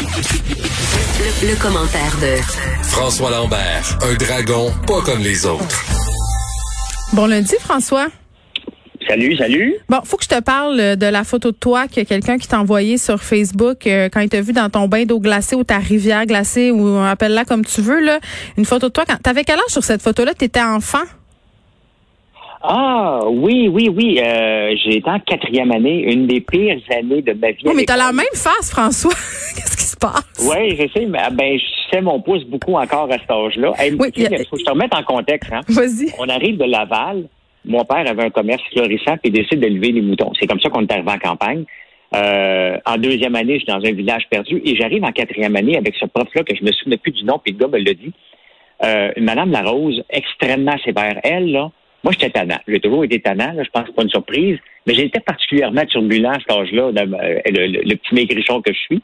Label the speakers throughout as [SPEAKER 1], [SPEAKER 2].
[SPEAKER 1] Le, le commentaire de
[SPEAKER 2] François Lambert, un dragon pas comme les autres.
[SPEAKER 3] Bon lundi, François.
[SPEAKER 4] Salut, salut.
[SPEAKER 3] Bon, faut que je te parle de la photo de toi que quelqu'un qui t'a envoyé sur Facebook euh, quand il t'a vu dans ton bain d'eau glacée ou ta rivière glacée ou appelle-la comme tu veux là, une photo de toi quand t'avais quel âge sur cette photo là T'étais enfant?
[SPEAKER 4] Ah, oui, oui, oui. Euh, j'ai été en quatrième année, une des pires années de ma vie.
[SPEAKER 3] Oh, mais t'as la même face, François. Se passe
[SPEAKER 4] Oui, je sais, mais ah, ben, je sais mon pouce beaucoup encore à cet âge-là. Hey,
[SPEAKER 3] Oui, a-
[SPEAKER 4] faut que je te remette en contexte. Hein.
[SPEAKER 3] Vas-y.
[SPEAKER 4] On arrive de Laval. Mon père avait un commerce florissant puis il décide d'élever les moutons. C'est comme ça qu'on est arrivé en campagne. Euh, en deuxième année, je suis dans un village perdu et j'arrive en quatrième année avec ce prof-là que je me souvenais plus du nom, puis le gars me l'a dit. Euh, Madame Larose, extrêmement sévère. Elle, là, moi, j'étais tannant. J'ai toujours été tannant, là, je pense que pas une surprise, mais j'étais particulièrement turbulent à cet âge-là, euh, le, le- le petit maigrichon que je suis.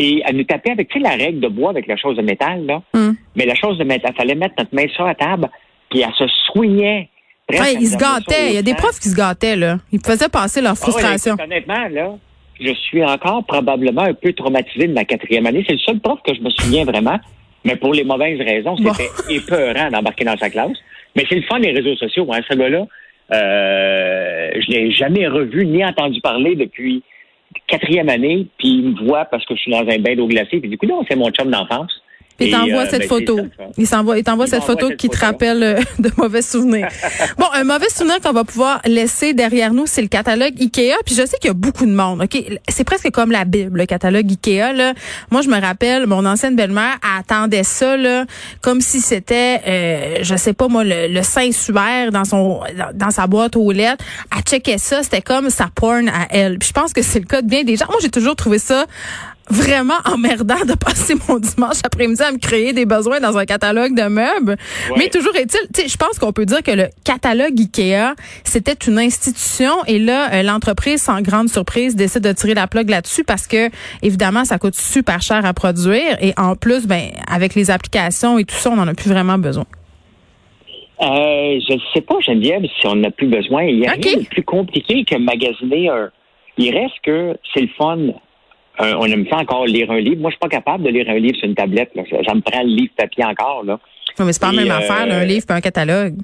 [SPEAKER 4] Et elle nous tapait avec, tu sais, la règle de bois avec la chose de métal, là.
[SPEAKER 3] Hum.
[SPEAKER 4] Mais la chose de métal, il fallait mettre notre main sur la table, puis elle se soignait.
[SPEAKER 3] Ouais, ils se gâtaient. Il y a des
[SPEAKER 4] sang.
[SPEAKER 3] profs qui se gâtaient là. Ils faisaient passer leur
[SPEAKER 4] Ah ouais,
[SPEAKER 3] frustration.
[SPEAKER 4] honnêtement, là, je suis encore probablement un peu traumatisé de ma quatrième année. C'est le seul prof que je me souviens vraiment, mais pour les mauvaises raisons,
[SPEAKER 3] Bon.
[SPEAKER 4] c'était épeurant d'embarquer dans sa classe. Mais c'est le fun des réseaux sociaux. Hein, ce gars-là, euh, je l'ai jamais revu ni entendu parler depuis quatrième année, puis il me voit parce que je suis dans un bain d'eau glacée, puis du coup, non, c'est mon chum d'enfance.
[SPEAKER 3] Puis il
[SPEAKER 4] Et,
[SPEAKER 3] t'envoie
[SPEAKER 4] euh,
[SPEAKER 3] cette
[SPEAKER 4] ben,
[SPEAKER 3] photo. Il s'envoie, il t'envoie
[SPEAKER 4] Il
[SPEAKER 3] cette photo
[SPEAKER 4] cette
[SPEAKER 3] qui te rappelle euh, de mauvais souvenirs. bon, un mauvais souvenir qu'on va pouvoir laisser derrière nous, c'est le catalogue Ikea. Puis je sais qu'il y a beaucoup de monde. Ok, c'est presque comme la Bible, le catalogue Ikea. Là. Moi, je me rappelle, mon ancienne belle-mère elle attendait ça là, comme si c'était, euh, je sais pas moi, le, le Saint-Suaire dans son, dans, dans sa boîte aux lettres. Elle checkait ça, c'était comme sa porn à elle. Puis je pense que c'est le cas de bien des gens. Moi, j'ai toujours trouvé ça vraiment emmerdant de passer mon dimanche après-midi à me créer des besoins dans un catalogue de meubles. Mais toujours est-il, tu sais, je pense qu'on peut dire que le catalogue Ikea, c'était une institution et là, euh, l'entreprise, sans grande surprise, décide de tirer la plug là-dessus parce que, évidemment, ça coûte super cher à produire et en plus, ben, avec les applications et tout ça, on n'en a plus vraiment besoin.
[SPEAKER 4] Euh, je ne sais pas, Geneviève, si on n'a plus besoin. Il y a
[SPEAKER 3] OK.
[SPEAKER 4] rien de plus compliqué que magasiner un. Il reste que c'est le fun. Euh, on aime ça encore lire un livre. Moi, je suis pas capable de lire un livre sur une tablette. Là. Ça, ça me prend le livre papier encore. Là.
[SPEAKER 3] Non, mais c'est pas la
[SPEAKER 4] Et,
[SPEAKER 3] même
[SPEAKER 4] euh,
[SPEAKER 3] affaire, là, un livre puis un catalogue.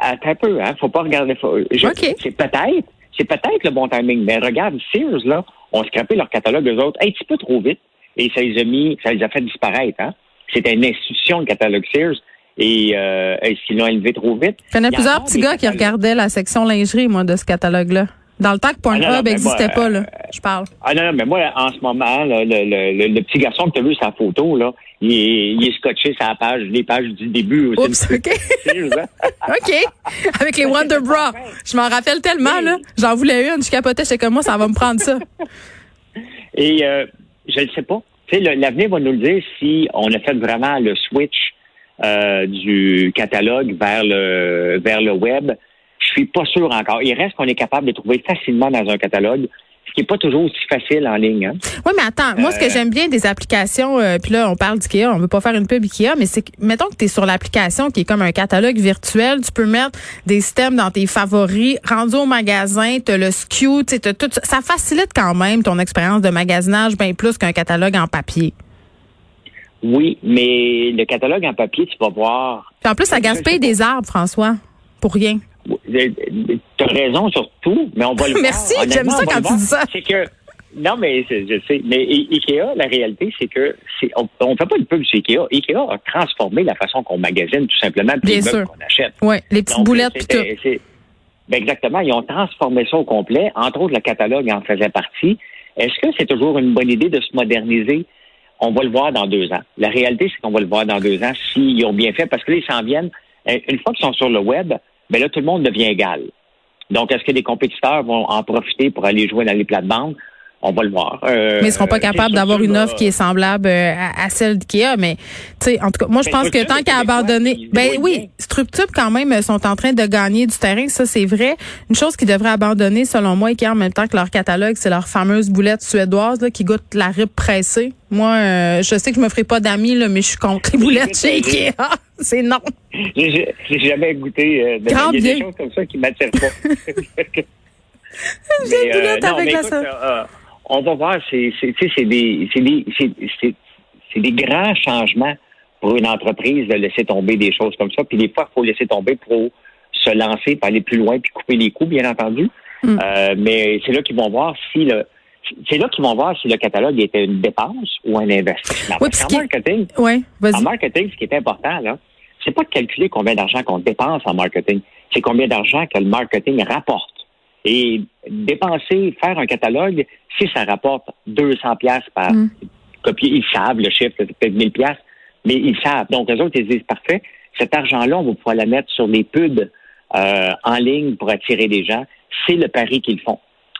[SPEAKER 4] Attends un peu, hein. Faut pas regarder. Faut, je-
[SPEAKER 3] OK.
[SPEAKER 4] C'est peut-être, c'est peut-être le bon timing. Mais regarde, Sears, là, ont scrappé leur catalogue eux autres un petit peu trop vite. Et ça les a mis, ça les a fait disparaître, hein. C'était une institution, le catalogue Sears. Et, euh, est-ce qu'ils l'ont élevé trop vite?
[SPEAKER 3] Je connais
[SPEAKER 4] Il y a
[SPEAKER 3] plusieurs petits gars qui regardaient la section lingerie, moi, de ce catalogue-là. Dans le temps que
[SPEAKER 4] Ah,
[SPEAKER 3] Pornhub
[SPEAKER 4] mais
[SPEAKER 3] n'existait pas, là.
[SPEAKER 4] euh,
[SPEAKER 3] Je parle.
[SPEAKER 4] Ah non, non, mais moi, en ce moment, là, le, le, petit garçon que tu as vu sa photo, là, il est, il est scotché sur la page, les pages du début.
[SPEAKER 3] Oups. OK.
[SPEAKER 4] Hein?
[SPEAKER 3] OK. Avec les Wonder Bra. Je m'en rappelle tellement, là. J'en voulais une. Je capotais. J'étais comme moi, ça va me prendre ça.
[SPEAKER 4] Et euh, je ne sais pas. Tu sais, le- l'avenir va nous le dire si on a fait vraiment le switch euh, du catalogue vers le vers le web. Je suis pas sûr encore. Il reste qu'on est capable de trouver facilement dans un catalogue, ce qui est pas toujours aussi facile en ligne. Hein?
[SPEAKER 3] Oui, mais attends. Moi, ce que
[SPEAKER 4] Euh.
[SPEAKER 3] j'aime bien des applications, euh, puis là, on parle d'IKEA, on veut pas faire une pub IKEA, mais c'est que, mettons que tu es sur l'application qui est comme un catalogue virtuel, tu peux mettre des systèmes dans tes favoris. Rendu au magasin, tu le SKU, tu sais, t'as tout ça. Facilite quand même ton expérience de magasinage bien plus qu'un catalogue en papier.
[SPEAKER 4] Oui, mais le catalogue en papier, tu vas voir
[SPEAKER 3] Puis en plus, ça gaspille des arbres, François. Pour rien.
[SPEAKER 4] Tu as raison sur tout, mais on va le voir.
[SPEAKER 3] Merci, j'aime ça quand tu dis ça.
[SPEAKER 4] C'est que non, mais je sais. Mais Ikea, la réalité, c'est que c'est on, on fait pas une pub sur Ikea. Ikea a transformé la façon qu'on magasine tout simplement puis
[SPEAKER 3] Bien
[SPEAKER 4] les meubles qu'on achète.
[SPEAKER 3] Oui, les petites
[SPEAKER 4] Donc,
[SPEAKER 3] boulettes puis tout.
[SPEAKER 4] ben exactement, ils ont transformé ça au complet. Entre autres, le catalogue en faisait partie. Est-ce que c'est toujours une bonne idée de se moderniser? On va le voir dans deux ans. La réalité, c'est qu'on va le voir dans deux ans s'ils ont bien fait, parce que là, ils s'en viennent. Euh, Une fois qu'ils sont sur le web, ben là, tout le monde devient égal. Donc, est-ce que des compétiteurs vont en profiter pour aller jouer dans les plates-bandes? On va le voir. Euh,
[SPEAKER 3] Mais ils seront pas capables d'avoir une offre qui est semblable euh, à, à celle d'IKEA. Mais, tu sais, en tout cas, moi, je
[SPEAKER 4] Mais
[SPEAKER 3] pense que tant qu'à abandonner. Ben oui,
[SPEAKER 4] bien?
[SPEAKER 3] Structure, quand même, euh, sont en train de gagner du terrain. Ça, c'est vrai. Une chose qu'ils devraient abandonner, selon moi, IKEA, en même temps que leur catalogue, c'est leur fameuse boulette suédoise là, qui goûte la rib pressée. Moi, euh, je sais que je me ferai pas d'amis, là, mais je suis contre les boulettes chez Ikea. C'est non.
[SPEAKER 4] J'ai jamais goûté. Euh, de-
[SPEAKER 3] Grand
[SPEAKER 4] il y a des choses comme ça qui m'attirent pas.
[SPEAKER 3] J'ai
[SPEAKER 4] euh, non, mais
[SPEAKER 3] la
[SPEAKER 4] écoute, euh, on va voir, c'est c'est des, des, des grands changements pour une entreprise de laisser tomber des choses comme ça. Puis des fois, il faut laisser tomber pour se lancer, pour aller plus loin, puis couper les coûts, bien entendu. Mm. Euh, mais c'est là qu'ils vont voir si le c'est là qu'ils vont voir si le catalogue était une dépense ou un investissement.
[SPEAKER 3] Oui, en,
[SPEAKER 4] marketing, en marketing, ce qui est important, là, c'est pas de calculer combien d'argent qu'on dépense en marketing, c'est combien d'argent que le marketing rapporte. Et dépenser, faire un catalogue, si ça rapporte 200 pièces par mm. copier, ils savent le chiffre, c'est peut-être 1000 pièces, mais ils savent. Donc, eux autres, ils disent, parfait, cet argent-là, on va pouvoir la mettre sur des pubs euh, en ligne pour attirer des gens. C'est le pari qu'ils font.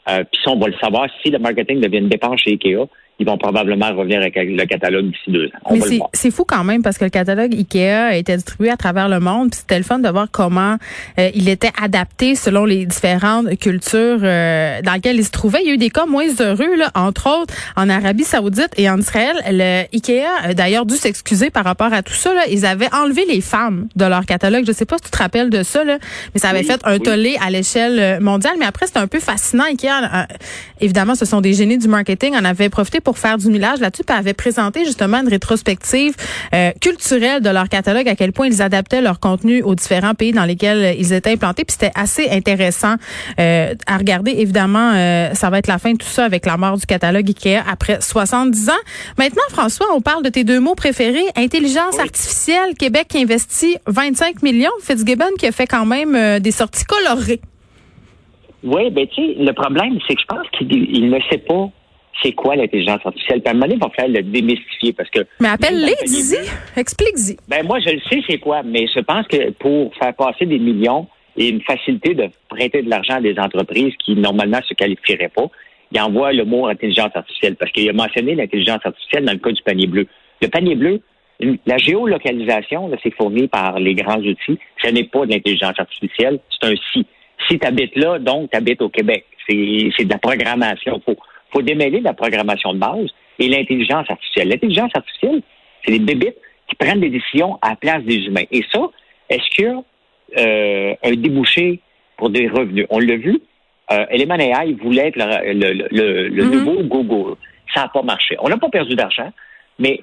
[SPEAKER 4] Euh, puis ça, on va le savoir si le marketing devient une dépense chez IKEA ils vont probablement revenir avec le catalogue d'ici deux ans.
[SPEAKER 3] Mais c'est fou quand même parce que le catalogue Ikea a été distribué à travers le monde. C'était le fun de voir comment euh, il était adapté selon les différentes cultures euh, dans lesquelles il se trouvait. Il y a eu des cas moins heureux, là, entre autres en Arabie Saoudite et en Israël. Le Ikea a d'ailleurs dû s'excuser par rapport à tout ça. Là. Ils avaient enlevé les femmes de leur catalogue. Je sais pas si tu te rappelles de ça, là, mais ça avait fait un tollé à l'échelle euh, mondiale. Mais après, c'était un peu fascinant. Ikea, évidemment, ce sont des génies du marketing. On avait profité pour faire du millage là-dessus, puis avait présenté justement une rétrospective euh, culturelle de leur catalogue, à quel point ils adaptaient leur contenu aux différents pays dans lesquels ils étaient implantés. Puis c'était assez intéressant euh, à regarder. Évidemment, euh, ça va être la fin de tout ça avec la mort du catalogue Ikea après 70 ans. Maintenant, François, on parle de tes deux mots préférés, intelligence artificielle. Québec qui investit 25 millions. Fitzgibbon qui a fait quand même des sorties colorées.
[SPEAKER 4] Oui, ben tu sais, le problème, c'est que je pense qu'il ne sait pas c'est quoi l'intelligence artificielle? Puis à un moment donné, il va falloir le démystifier parce que.
[SPEAKER 3] Mais appelle-les, dis-y, explique-y.
[SPEAKER 4] Ben moi, je le sais, c'est quoi, mais je pense que pour faire passer des millions et une facilité de prêter de l'argent à des entreprises qui normalement se qualifieraient pas, il envoie le mot intelligence artificielle parce qu'il a mentionné l'intelligence artificielle dans le cas du panier bleu. Le panier bleu, la géolocalisation, c'est fourni par les grands outils. Ce n'est pas de l'intelligence artificielle, c'est un si. Si tu habites là, donc tu habites au Québec. C'est de la programmation. Faut, faut démêler la programmation de base et l'intelligence artificielle. L'intelligence artificielle, c'est les bébites qui prennent des décisions à la place des humains. Et ça, est-ce qu'il y a euh, un débouché pour des revenus? On l'a vu, euh, Element AI voulait être le, mm-hmm. nouveau Google. Ça n'a pas marché. On n'a pas perdu d'argent, mais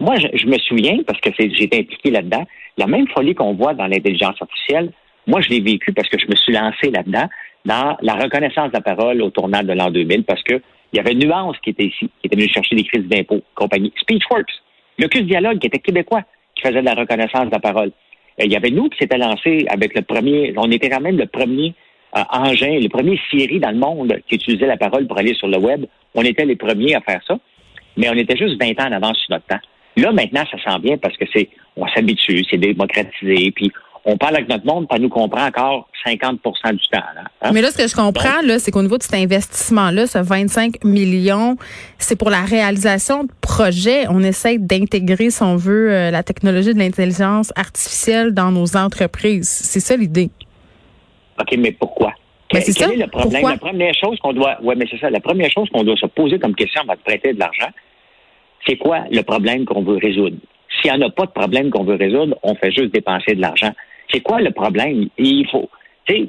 [SPEAKER 4] moi, je, me souviens, parce que j'étais impliqué là-dedans, la même folie qu'on voit dans l'intelligence artificielle, moi, je l'ai vécu parce que je me suis lancé là-dedans dans la reconnaissance de la parole au tournant de l'an 2000 parce que il y avait Nuance qui était ici, qui était venu chercher des crises d'impôts, compagnie. Speechworks, le CUS Dialogue qui était québécois, qui faisait de la reconnaissance de la parole. Euh, il y avait nous qui s'était lancé avec le premier, on était quand même le premier euh, engin, le premier Siri dans le monde qui utilisait la parole pour aller sur le web. On était les premiers à faire ça, mais on était juste 20 ans en avance sur notre temps. Là, maintenant, ça sent bien parce que c'est, on s'habitue, c'est démocratisé, puis on parle avec notre monde, pas nous comprend encore 50% du temps.
[SPEAKER 3] Hein? Mais là, ce que je comprends, là, c'est qu'au niveau de cet investissement-là, ce 25 millions, c'est pour la réalisation de projets. On essaie d'intégrer, si on veut, euh, la technologie de l'intelligence artificielle dans nos entreprises. C'est ça l'idée.
[SPEAKER 4] OK, mais pourquoi? Mais quel, est le problème? La première chose qu'on doit, ouais, mais c'est ça. La première chose qu'on doit se poser comme question avant de prêter de l'argent, c'est quoi le problème qu'on veut résoudre? S'il n'y en a pas de problème qu'on veut résoudre, on fait juste dépenser de l'argent. C'est quoi le problème? Il faut, tu sais,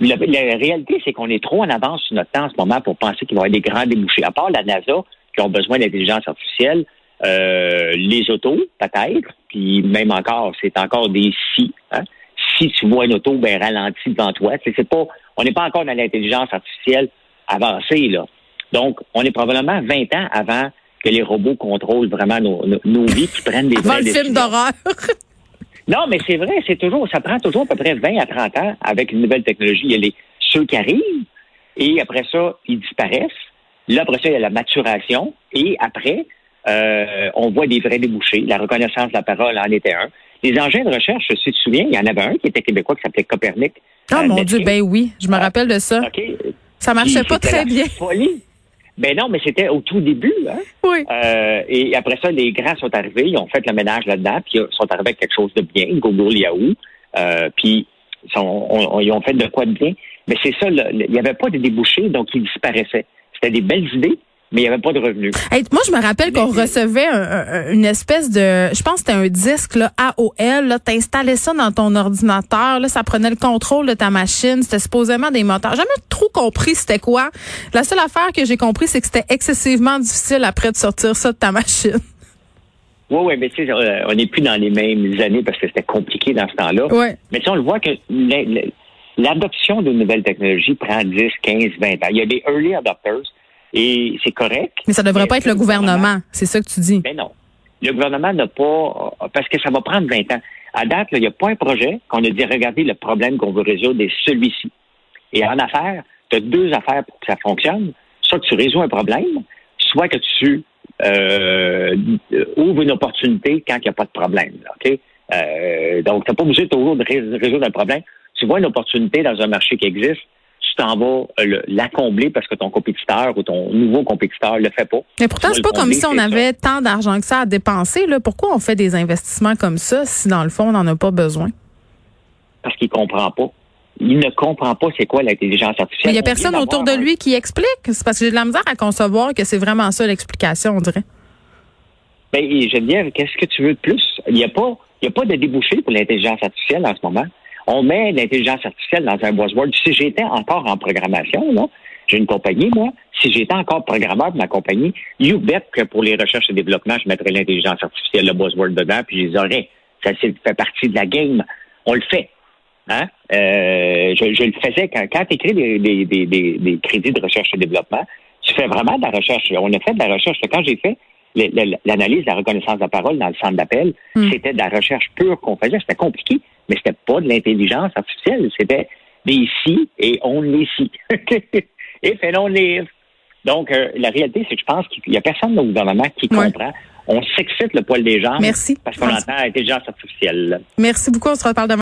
[SPEAKER 4] la, réalité, c'est qu'on est trop en avance sur notre temps en ce moment pour penser qu'il va y avoir des grands débouchés. À part la NASA, qui ont besoin d'intelligence artificielle, euh, les autos, peut-être, puis même encore, c'est encore des si. Hein? Si tu vois une auto ben, ralentie devant toi, c'est pas, on n'est pas encore dans l'intelligence artificielle avancée, là. Donc, on est probablement 20 ans avant que les robots contrôlent vraiment nos, nos, vies, qui prennent des
[SPEAKER 3] vraies le film d'horreur.
[SPEAKER 4] Non, mais c'est vrai, c'est toujours, ça prend toujours à peu près 20 à 30 ans avec une nouvelle technologie. Il y a les, ceux qui arrivent, et après ça, ils disparaissent. Là, après ça, il y a la maturation, et après, euh, on voit des vrais débouchés. La reconnaissance de la parole en était un. Les engins de recherche, si tu te souviens, il y en avait un qui était québécois qui s'appelait Copernic.
[SPEAKER 3] Ah, mon Dieu, ben oui, je me rappelle de ça. Okay. Ça marchait pas très bien.
[SPEAKER 4] Ben non, mais c'était au tout début. Hein?
[SPEAKER 3] Oui.
[SPEAKER 4] Euh, et après ça, les grands sont arrivés, ils ont fait le ménage là-dedans, puis ils sont arrivés avec quelque chose de bien, Google, Yahoo, euh, puis ils, ont fait de quoi de bien. Mais c'est ça, il n'y avait pas de débouchés, donc ils disparaissaient. C'était des belles idées, mais il n'y avait pas de revenus.
[SPEAKER 3] Hey, moi, je me rappelle qu'on recevait un- un- une espèce de, je pense que c'était un disque là, AOL. Là, t'installais ça dans ton ordinateur. Là, ça prenait le contrôle de ta machine. C'était supposément des moteurs. J'ai Jamais trop compris c'était quoi. La seule affaire que j'ai compris, c'est que c'était excessivement difficile après de sortir ça de ta machine.
[SPEAKER 4] Oui, oui, mais tu sais, euh, on n'est plus dans les mêmes années parce que c'était compliqué dans ce temps-là.
[SPEAKER 3] Ouais.
[SPEAKER 4] Mais tu sais, on le voit que la- la- l'adoption de nouvelles technologies prend 10, 15, 20 ans. Il y a des early adopters et c'est correct.
[SPEAKER 3] Mais ça devrait pas être le gouvernement. C'est ça que tu dis.
[SPEAKER 4] Mais non. Le gouvernement n'a pas, parce que ça va prendre 20 ans. À date, il n'y a pas un projet qu'on a dit, regardez, le problème qu'on veut résoudre est celui-ci. Et en affaires, tu as deux affaires pour que ça fonctionne. Soit que tu résous un problème, soit que tu euh, ouvres une opportunité quand il n'y a pas de problème. là? Euh, donc, tu n'as pas obligé toujours de rés- résoudre un problème. Tu vois une opportunité dans un marché qui existe, tu t'en vas euh, le- la combler parce que ton compétiteur ou ton nouveau compétiteur le fait pas.
[SPEAKER 3] Mais pourtant, c'est pas comme si on
[SPEAKER 4] ça.
[SPEAKER 3] avait tant d'argent que ça à dépenser. Là. Pourquoi on fait des investissements comme ça si, dans le fond, on n'en a pas besoin?
[SPEAKER 4] parce qu'il comprend pas. Il ne comprend pas c'est quoi l'intelligence artificielle.
[SPEAKER 3] Mais il n'y a personne autour de lui qui explique. C'est parce que j'ai de la misère à concevoir que c'est vraiment ça l'explication, on dirait.
[SPEAKER 4] Ben, Geneviève, qu'est-ce que tu veux de plus? Il n'y a pas, il y a pas de débouché pour l'intelligence artificielle en ce moment. On met l'intelligence artificielle dans un buzzword. Si j'étais encore en programmation, là, j'ai une compagnie, moi, si j'étais encore programmeur de ma compagnie, you bet que pour les recherches et développement, je mettrais l'intelligence artificielle, le buzzword dedans, puis je les aurais. Ça fait partie de la game. On le fait. Hein? Euh, je, je le faisais quand, quand tu écris des, des, des, des, des crédits de recherche et développement, tu fais vraiment de la recherche. On a fait de la recherche. Quand j'ai fait l'analyse de la reconnaissance de la parole dans le centre d'appel,
[SPEAKER 3] Hmm.
[SPEAKER 4] c'était de la recherche pure qu'on faisait. C'était compliqué, mais c'était pas de l'intelligence artificielle. C'était des si et on les si. If and only if. Donc, euh, la réalité, c'est que je pense qu'il y a personne au gouvernement qui
[SPEAKER 3] Ouais.
[SPEAKER 4] comprend. On s'excite le poil des jambes
[SPEAKER 3] Merci.
[SPEAKER 4] parce qu'on entend l'intelligence artificielle.
[SPEAKER 3] Merci beaucoup. On se reparle demain.